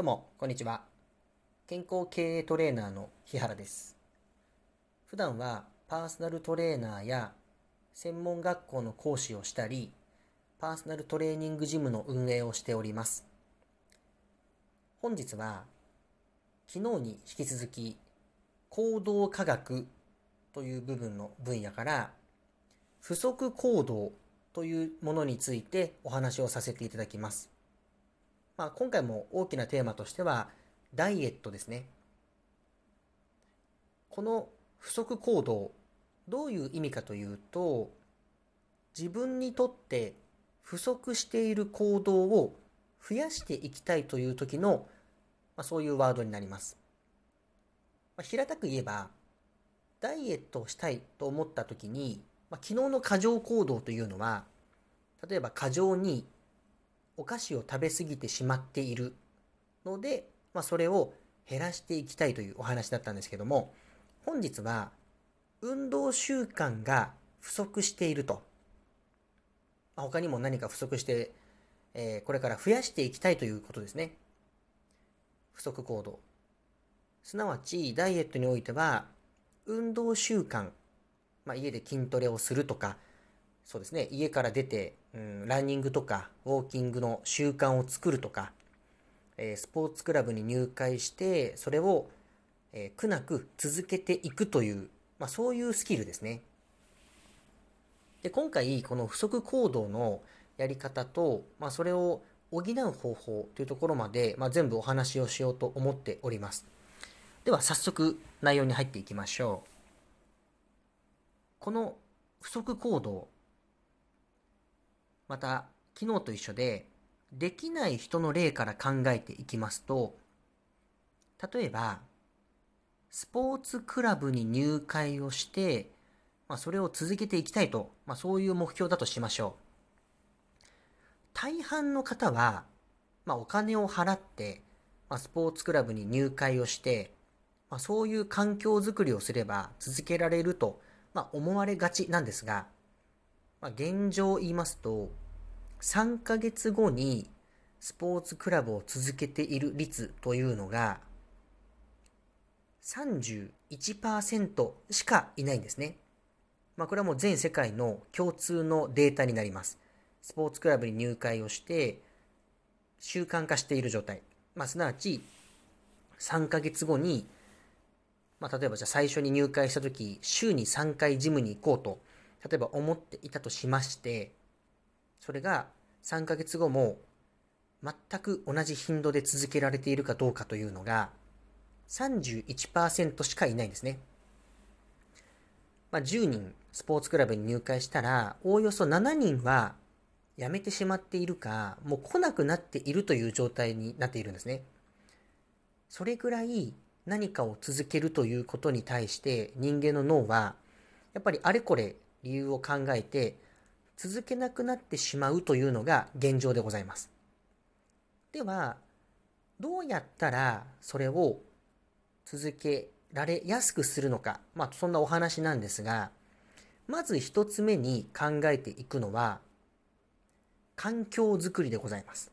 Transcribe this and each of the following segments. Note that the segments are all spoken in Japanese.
どうも、こんにちは。健康経営トレーナーの日原です。普段はパーソナルトレーナーや専門学校の講師をしたり、パーソナルトレーニングジムの運営をしております。本日は、昨日に引き続き、行動科学という部分の分野から、不足行動というものについてお話をさせていただきます。まあ、今回も大きなテーマとしては、ダイエットですね。この不足行動、どういう意味かというと、自分にとって不足している行動を増やしていきたいという時の、まあ、そういうワードになります。まあ、平たく言えば、ダイエットをしたいと思った時に、まあ、昨日の過剰行動というのは、例えば過剰にお菓子を食べ過ぎてしまっているので、まあ、それを減らしていきたいというお話だったんですけども、本日は運動習慣が不足していると。まあ、他にも何か不足して、えー、これから増やしていきたいということですね。不足行動。すなわち、ダイエットにおいては、運動習慣、まあ、家で筋トレをするとか、そうですね、家から出て、うん、ランニングとか、ウォーキングの習慣を作るとか、えー、スポーツクラブに入会して、それを、えー、苦なく続けていくという、まあ、そういうスキルですね。で、今回、この不足行動のやり方と、まあ、それを補う方法というところまで、まあ、全部お話をしようと思っております。では、早速内容に入っていきましょう。この不足行動、また昨日と一緒でできない人の例から考えていきますと例えばスポーツクラブに入会をして、まあ、それを続けていきたいと、まあ、そういう目標だとしましょう。大半の方は、まあ、お金を払って、まあ、スポーツクラブに入会をして、まあ、そういう環境づくりをすれば続けられると、まあ、思われがちなんですが、まあ、現状を言いますと、3ヶ月後にスポーツクラブを続けている率というのが31%しかいないんですね。まあ、これはもう全世界の共通のデータになります。スポーツクラブに入会をして習慣化している状態。まあ、すなわち3ヶ月後に、まあ、例えばじゃあ最初に入会した時週に3回ジムに行こうと例えば思っていたとしまして、それが3ヶ月後も全く同じ頻度で続けられているかどうかというのが31%しかいないんですね。まあ、10人スポーツクラブに入会したら、おおよそ7人は辞めてしまっているか、もう来なくなっているという状態になっているんですね。それぐらい何かを続けるということに対して人間の脳はやっぱりあれこれ理由を考えて続けなくなってしまうというのが現状でございます。では、どうやったらそれを続けられやすくするのか、まあそんなお話なんですが、まず一つ目に考えていくのは、環境づくりでございます。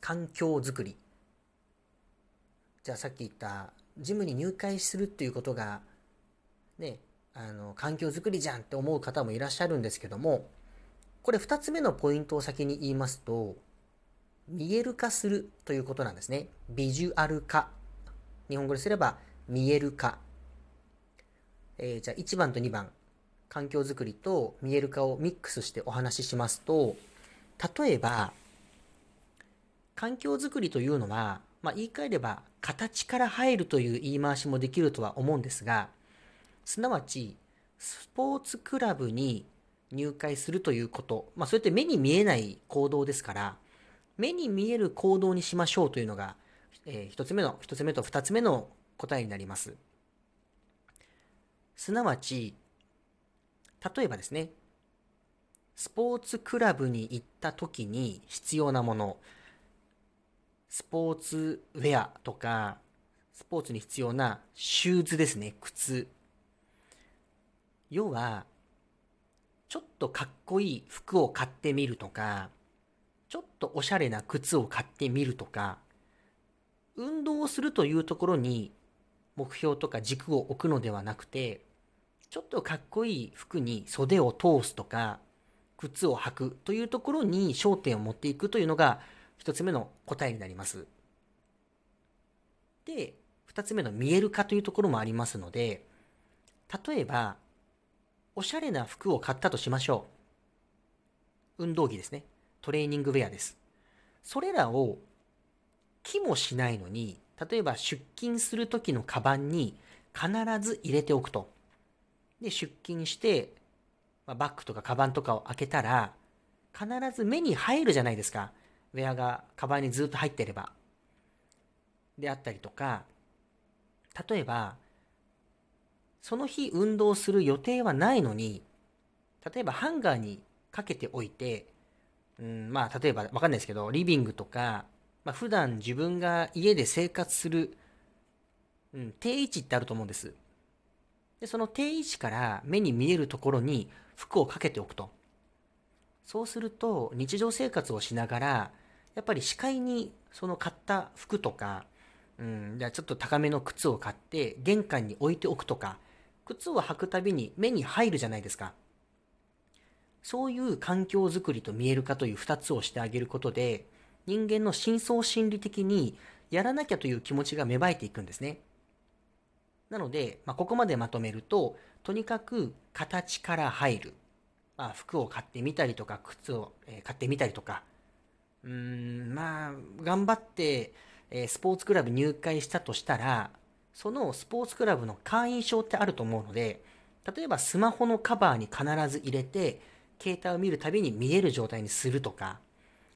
環境づくり。じゃあさっき言った、ジムに入会するっていうことが、ね、あの環境づくりじゃんって思う方もいらっしゃるんですけどもこれ2つ目のポイントを先に言いますと見える化するということなんですね。ビジュアル化。日本語ですれば見える化、えー、じゃあ1番と2番。環境づくりと見える化をミックスしてお話ししますと例えば環境づくりというのは、まあ、言い換えれば形から入るという言い回しもできるとは思うんですがすなわち、スポーツクラブに入会するということ、まあ、それって目に見えない行動ですから、目に見える行動にしましょうというのが、えー、一つ目の、一つ目と二つ目の答えになります。すなわち、例えばですね、スポーツクラブに行った時に必要なもの、スポーツウェアとか、スポーツに必要なシューズですね、靴。要は、ちょっとかっこいい服を買ってみるとか、ちょっとおしゃれな靴を買ってみるとか、運動をするというところに目標とか軸を置くのではなくて、ちょっとかっこいい服に袖を通すとか、靴を履くというところに焦点を持っていくというのが一つ目の答えになります。で、二つ目の見える化というところもありますので、例えば、おしゃれな服を買ったとしましょう。運動着ですね。トレーニングウェアです。それらを気もしないのに、例えば出勤する時のカバンに必ず入れておくと。で、出勤して、ま、バッグとかカバンとかを開けたら、必ず目に入るじゃないですか。ウェアがカバンにずっと入ってれば。であったりとか、例えば、その日運動する予定はないのに、例えばハンガーにかけておいて、うん、まあ、例えばわかんないですけど、リビングとか、まあ、普段自分が家で生活する、うん、定位置ってあると思うんです。で、その定位置から目に見えるところに服をかけておくと。そうすると、日常生活をしながら、やっぱり視界にその買った服とか、うん、じゃあちょっと高めの靴を買って玄関に置いておくとか、靴を履くたびに目に入るじゃないですか。そういう環境づくりと見える化という2つをしてあげることで、人間の深層心理的にやらなきゃという気持ちが芽生えていくんですね。なので、まあ、ここまでまとめると、とにかく形から入る。まあ、服を買ってみたりとか、靴を、え買ってみたりとか、うーん、まあ、頑張って、えスポーツクラブ入会したとしたら、そのスポーツクラブの会員証ってあると思うので、例えばスマホのカバーに必ず入れて、携帯を見るたびに見える状態にするとか、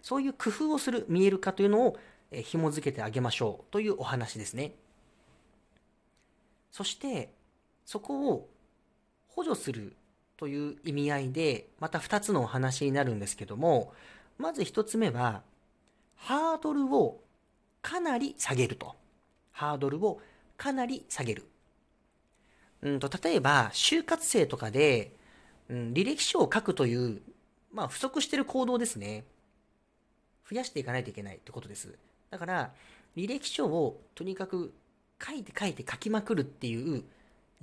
そういう工夫をする見える化というのを紐付けてあげましょうというお話ですね。そして、そこを補助するという意味合いで、また2つのお話になるんですけども、まず1つ目は、ハードルをかなり下げると。ハードルをかなり下げる。うんと、例えば、就活生とかで、うん、履歴書を書くという、まあ、不足してる行動ですね。増やしていかないといけないってことです。だから、履歴書をとにかく書いて書いて書きまくるっていう、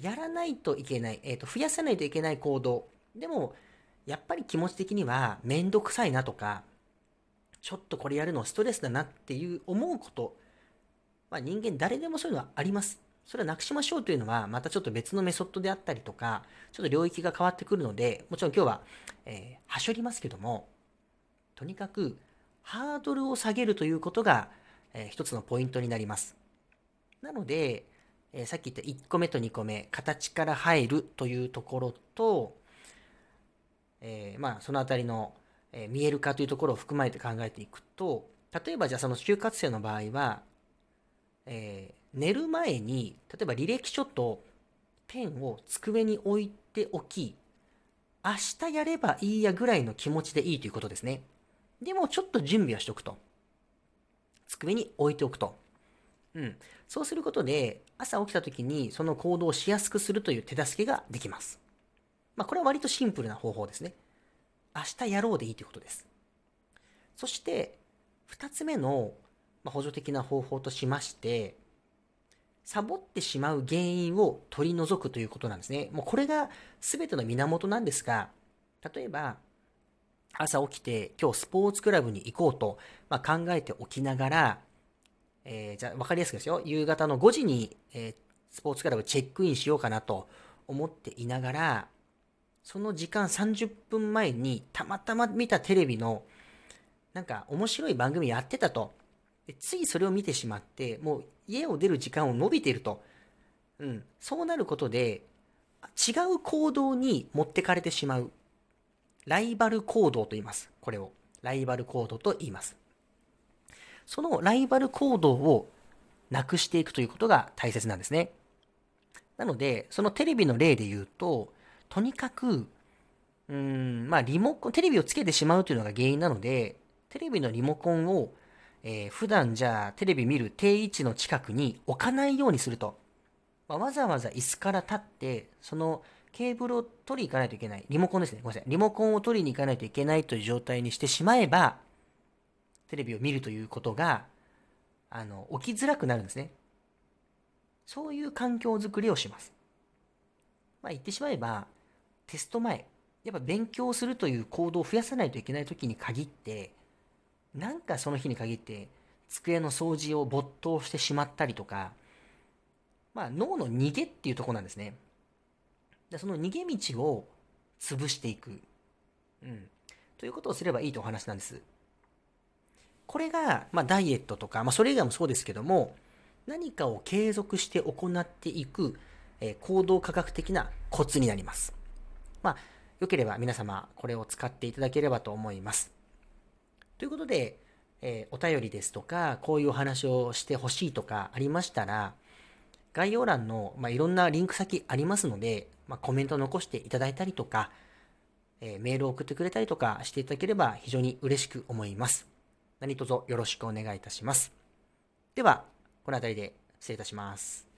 やらないといけない、えっ、ー、と、増やさないといけない行動。でも、やっぱり気持ち的にはめんどくさいなとか、ちょっとこれやるのストレスだなっていう思うこと、まあ人間誰でもそういうのはあります。それはなくしましょうというのは、またちょっと別のメソッドであったりとか、ちょっと領域が変わってくるので、もちろん今日は、えー、はしょりますけども、とにかく、ハードルを下げるということが、えー、一つのポイントになります。なので、えー、さっき言った1個目と2個目、形から入るというところと、えー、まあ、そのあたりの、え見える化というところを含まれて考えていくと、例えばじゃあその就活生の場合は、えー、寝る前に、例えば履歴書とペンを机に置いておき、明日やればいいやぐらいの気持ちでいいということですね。でもちょっと準備はしておくと。机に置いておくと。うん。そうすることで、朝起きた時にその行動をしやすくするという手助けができます。まあ、これは割とシンプルな方法ですね。明日やろうでいいということです。そして、二つ目のま補助的な方法としまして、サボってしまう原因を取り除くということなんですね。もうこれが全ての源なんですが、例えば、朝起きて今日スポーツクラブに行こうと、まあ、考えておきながら、えー、じゃあ分かりやすくですよ。夕方の5時に、えー、スポーツクラブチェックインしようかなと思っていながら、その時間30分前にたまたま見たテレビのなんか面白い番組やってたと。ついそれを見てしまって、もう家を出る時間を伸びていると。うん。そうなることで、違う行動に持ってかれてしまう。ライバル行動と言います。これを。ライバル行動と言います。そのライバル行動をなくしていくということが大切なんですね。なので、そのテレビの例で言うと、とにかく、うん、まあ、リモコン、テレビをつけてしまうというのが原因なので、テレビのリモコンを、えー、普段じゃあテレビ見る定位置の近くに置かないようにすると。まあ、わざわざ椅子から立って、そのケーブルを取りに行かないといけない。リモコンですね。ごめんなさい。リモコンを取りに行かないといけないという状態にしてしまえば、テレビを見るということが、あの、起きづらくなるんですね。そういう環境づくりをします。まあ言ってしまえば、テスト前、やっぱ勉強するという行動を増やさないといけない時に限って、なんかその日に限って、机の掃除を没頭してしまったりとか、まあ脳の逃げっていうとこなんですね。でその逃げ道を潰していく。うん。ということをすればいいとお話なんです。これが、まあ、ダイエットとか、まあ、それ以外もそうですけども、何かを継続して行っていく、えー、行動科学的なコツになります。まあ、よければ皆様、これを使っていただければと思います。ということで、えー、お便りですとか、こういうお話をしてほしいとかありましたら、概要欄の、まあ、いろんなリンク先ありますので、まあ、コメント残していただいたりとか、えー、メールを送ってくれたりとかしていただければ非常に嬉しく思います。何卒よろしくお願いいたします。では、この辺りで失礼いたします。